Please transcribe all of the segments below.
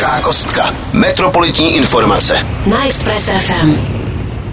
Pražská kostka. Metropolitní informace. Na Express FM.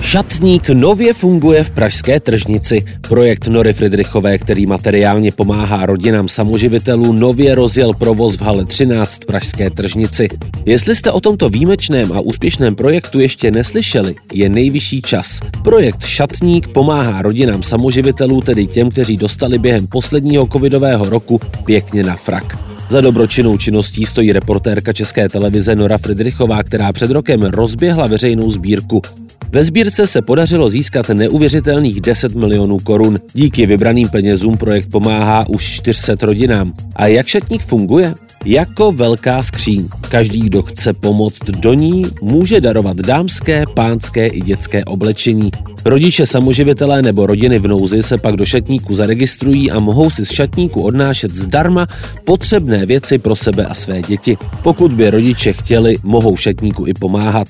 Šatník nově funguje v pražské tržnici. Projekt Nory Friedrichové, který materiálně pomáhá rodinám samoživitelů, nově rozjel provoz v hale 13 v pražské tržnici. Jestli jste o tomto výjimečném a úspěšném projektu ještě neslyšeli, je nejvyšší čas. Projekt Šatník pomáhá rodinám samoživitelů, tedy těm, kteří dostali během posledního covidového roku pěkně na frak. Za dobročinnou činností stojí reportérka České televize Nora Friedrichová, která před rokem rozběhla veřejnou sbírku. Ve sbírce se podařilo získat neuvěřitelných 10 milionů korun. Díky vybraným penězům projekt pomáhá už 400 rodinám. A jak šatník funguje? Jako velká skříň. Každý, kdo chce pomoct do ní, může darovat dámské, pánské i dětské oblečení. Rodiče samoživitelé nebo rodiny v nouzi se pak do šatníku zaregistrují a mohou si z šatníku odnášet zdarma potřebné věci pro sebe a své děti. Pokud by rodiče chtěli, mohou šatníku i pomáhat.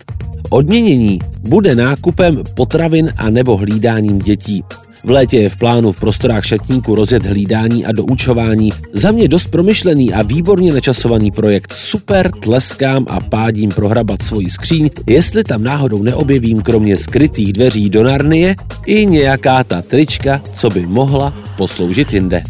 Odměnění bude nákupem potravin a nebo hlídáním dětí. V létě je v plánu v prostorách šatníku rozjet hlídání a doučování. Za mě dost promyšlený a výborně načasovaný projekt. Super, tleskám a pádím prohrabat svoji skříň, jestli tam náhodou neobjevím kromě skrytých dveří do Narnie i nějaká ta trička, co by mohla posloužit jinde.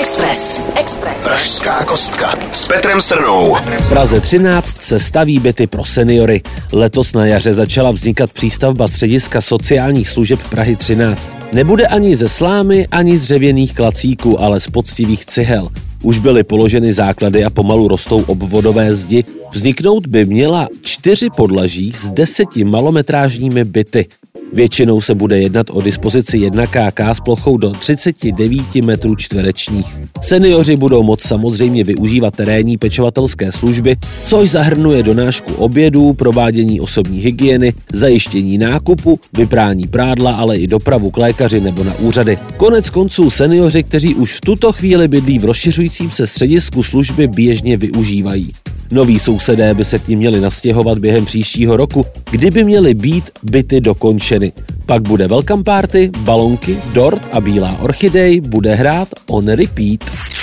Express. Express. Pražská kostka s Petrem Srnou. V Praze 13 se staví byty pro seniory. Letos na jaře začala vznikat přístavba střediska sociálních služeb Prahy 13. Nebude ani ze slámy, ani z dřevěných klacíků, ale z poctivých cihel. Už byly položeny základy a pomalu rostou obvodové zdi. Vzniknout by měla čtyři podlaží s deseti malometrážními byty. Většinou se bude jednat o dispozici 1 KK s plochou do 39 metrů čtverečních. Seniori budou moct samozřejmě využívat terénní pečovatelské služby, což zahrnuje donášku obědů, provádění osobní hygieny, zajištění nákupu, vyprání prádla, ale i dopravu k lékaři nebo na úřady. Konec konců seniori, kteří už v tuto chvíli bydlí v rozšiřujícím se středisku služby, běžně využívají. Noví sousedé by se k ním měli nastěhovat během příštího roku, kdyby měly být byty dokončeny. Pak bude welcome party, balonky, dort a bílá orchidej bude hrát on repeat.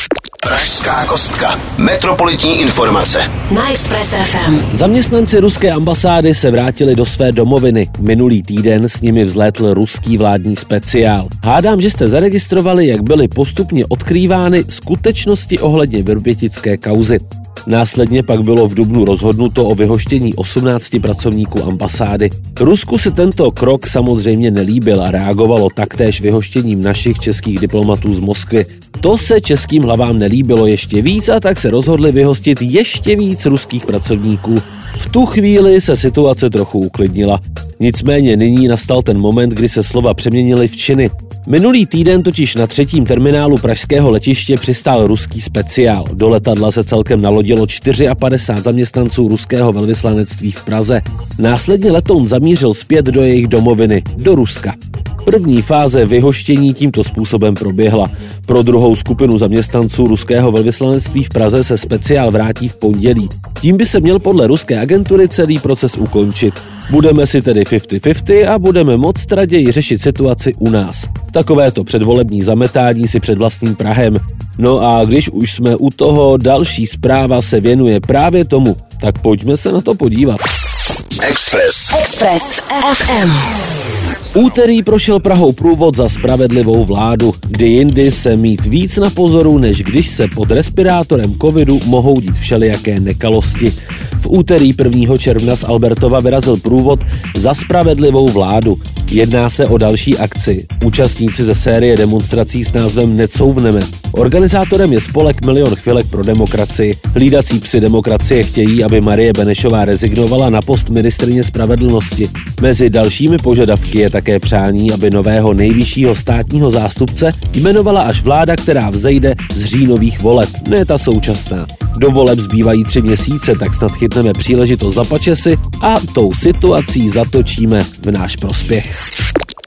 Pražská kostka. Metropolitní informace. Na Express FM. Zaměstnanci ruské ambasády se vrátili do své domoviny. Minulý týden s nimi vzlétl ruský vládní speciál. Hádám, že jste zaregistrovali, jak byly postupně odkrývány skutečnosti ohledně verbětické kauzy. Následně pak bylo v Dubnu rozhodnuto o vyhoštění 18 pracovníků ambasády. Rusku se tento krok samozřejmě nelíbil a reagovalo taktéž vyhoštěním našich českých diplomatů z Moskvy. To se českým hlavám nelíbilo ještě víc a tak se rozhodli vyhostit ještě víc ruských pracovníků. V tu chvíli se situace trochu uklidnila. Nicméně nyní nastal ten moment, kdy se slova přeměnily v činy. Minulý týden totiž na třetím terminálu pražského letiště přistál ruský speciál. Do letadla se celkem nalodilo 54 zaměstnanců ruského velvyslanectví v Praze. Následně letoun zamířil zpět do jejich domoviny, do Ruska. První fáze vyhoštění tímto způsobem proběhla. Pro druhou skupinu zaměstnanců ruského velvyslanectví v Praze se speciál vrátí v pondělí. Tím by se měl podle ruské agentury celý proces ukončit. Budeme si tedy 50-50 a budeme moc raději řešit situaci u nás. Takovéto předvolební zametání si před vlastním Prahem. No a když už jsme u toho, další zpráva se věnuje právě tomu, tak pojďme se na to podívat. Express. Express FM. Úterý prošel Prahou průvod za spravedlivou vládu, kdy jindy se mít víc na pozoru, než když se pod respirátorem covidu mohou dít všelijaké nekalosti. V úterý 1. června z Albertova vyrazil průvod za spravedlivou vládu. Jedná se o další akci. Účastníci ze série demonstrací s názvem Necouvneme. Organizátorem je spolek Milion chvilek pro demokracii. Hlídací psy demokracie chtějí, aby Marie Benešová rezignovala na post ministrině spravedlnosti. Mezi dalšími požadavky je také přání, aby nového nejvyššího státního zástupce jmenovala až vláda, která vzejde z říjnových voleb, ne ta současná. Do voleb zbývají tři měsíce, tak snad chytneme příležitost za pačesy a tou situací zatočíme v náš prospěch.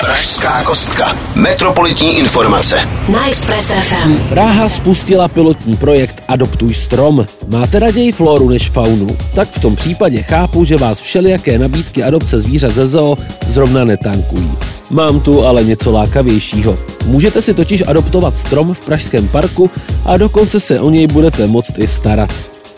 Pražská kostka. Metropolitní informace. Na Express FM. Praha spustila pilotní projekt Adoptuj strom. Máte raději floru než faunu? Tak v tom případě chápu, že vás všelijaké nabídky adopce zvířat ze zoo zrovna netankují. Mám tu ale něco lákavějšího. Můžete si totiž adoptovat strom v Pražském parku a dokonce se o něj budete moct i starat.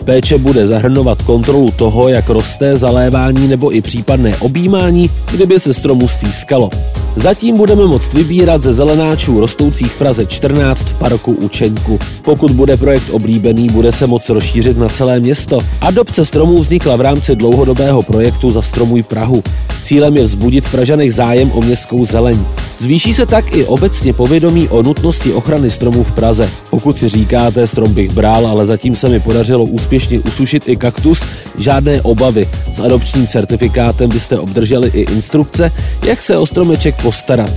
Péče bude zahrnovat kontrolu toho, jak roste zalévání nebo i případné objímání, kdyby se stromu stýskalo. Zatím budeme moct vybírat ze zelenáčů rostoucích v Praze 14 v parku Učeňku. Pokud bude projekt oblíbený, bude se moc rozšířit na celé město. Adopce stromů vznikla v rámci dlouhodobého projektu Zastromuj Prahu. Cílem je vzbudit v Pražanech zájem o městskou zeleň. Zvýší se tak i obecně povědomí o nutnosti ochrany stromů v Praze. Pokud si říkáte, strom bych bral, ale zatím se mi podařilo úspěšně usušit i kaktus, žádné obavy. S adopčním certifikátem byste obdrželi i instrukce, jak se o stromeček postarat.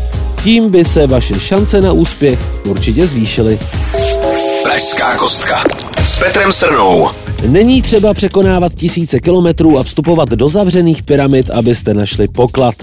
Tím by se vaše šance na úspěch určitě zvýšily. Pražská kostka s Petrem Srnou. Není třeba překonávat tisíce kilometrů a vstupovat do zavřených pyramid, abyste našli poklad.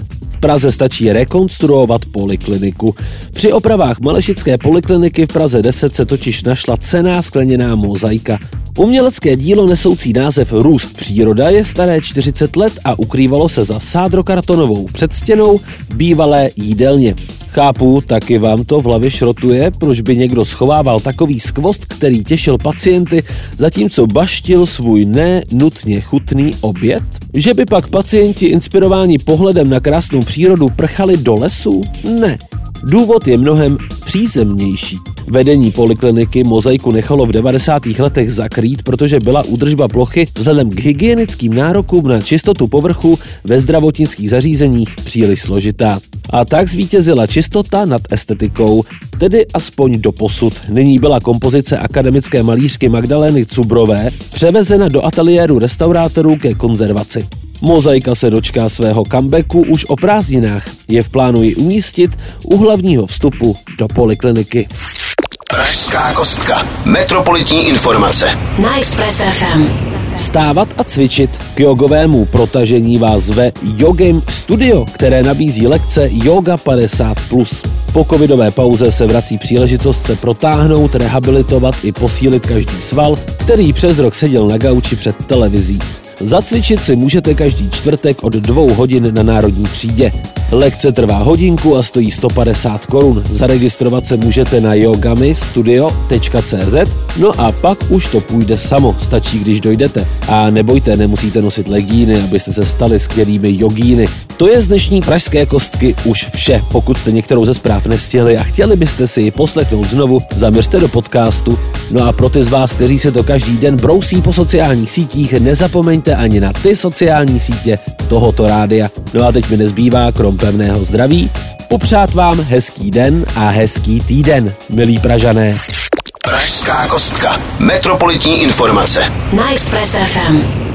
Praze stačí rekonstruovat polikliniku. Při opravách Malešické polikliniky v Praze 10 se totiž našla cená skleněná mozaika. Umělecké dílo nesoucí název Růst příroda je staré 40 let a ukrývalo se za sádrokartonovou předstěnou v bývalé jídelně. Chápu, taky vám to v hlavě šrotuje, proč by někdo schovával takový skvost, který těšil pacienty, zatímco baštil svůj nenutně chutný oběd? Že by pak pacienti inspirováni pohledem na krásnou přírodu prchali do lesu? Ne. Důvod je mnohem přízemnější. Vedení polikliniky mozaiku nechalo v 90. letech zakrýt, protože byla údržba plochy vzhledem k hygienickým nárokům na čistotu povrchu ve zdravotnických zařízeních příliš složitá. A tak zvítězila čistota nad estetikou, tedy aspoň do posud. Nyní byla kompozice akademické malířky Magdalény Cubrové převezena do ateliéru restaurátorů ke konzervaci. Mozaika se dočká svého comebacku už o prázdninách. Je v plánu ji umístit u hlavního vstupu do polikliniky. Pražská kostka. Metropolitní informace. Na Express FM. Vstávat a cvičit k jogovému protažení vás zve Yogem Studio, které nabízí lekce Yoga 50+. Po covidové pauze se vrací příležitost se protáhnout, rehabilitovat i posílit každý sval, který přes rok seděl na gauči před televizí. Zacvičit si můžete každý čtvrtek od dvou hodin na Národní třídě. Lekce trvá hodinku a stojí 150 korun. Zaregistrovat se můžete na yogamistudio.cz No a pak už to půjde samo, stačí když dojdete. A nebojte, nemusíte nosit legíny, abyste se stali skvělými jogíny. To je z dnešní pražské kostky už vše. Pokud jste některou ze zpráv nestihli a chtěli byste si ji poslechnout znovu, zaměřte do podcastu. No a pro ty z vás, kteří se to každý den brousí po sociálních sítích, nezapomeňte ani na ty sociální sítě tohoto rádia. No a teď mi nezbývá, krom pevného zdraví, popřát vám hezký den a hezký týden, milí Pražané. Pražská kostka. Metropolitní informace. Na Express FM.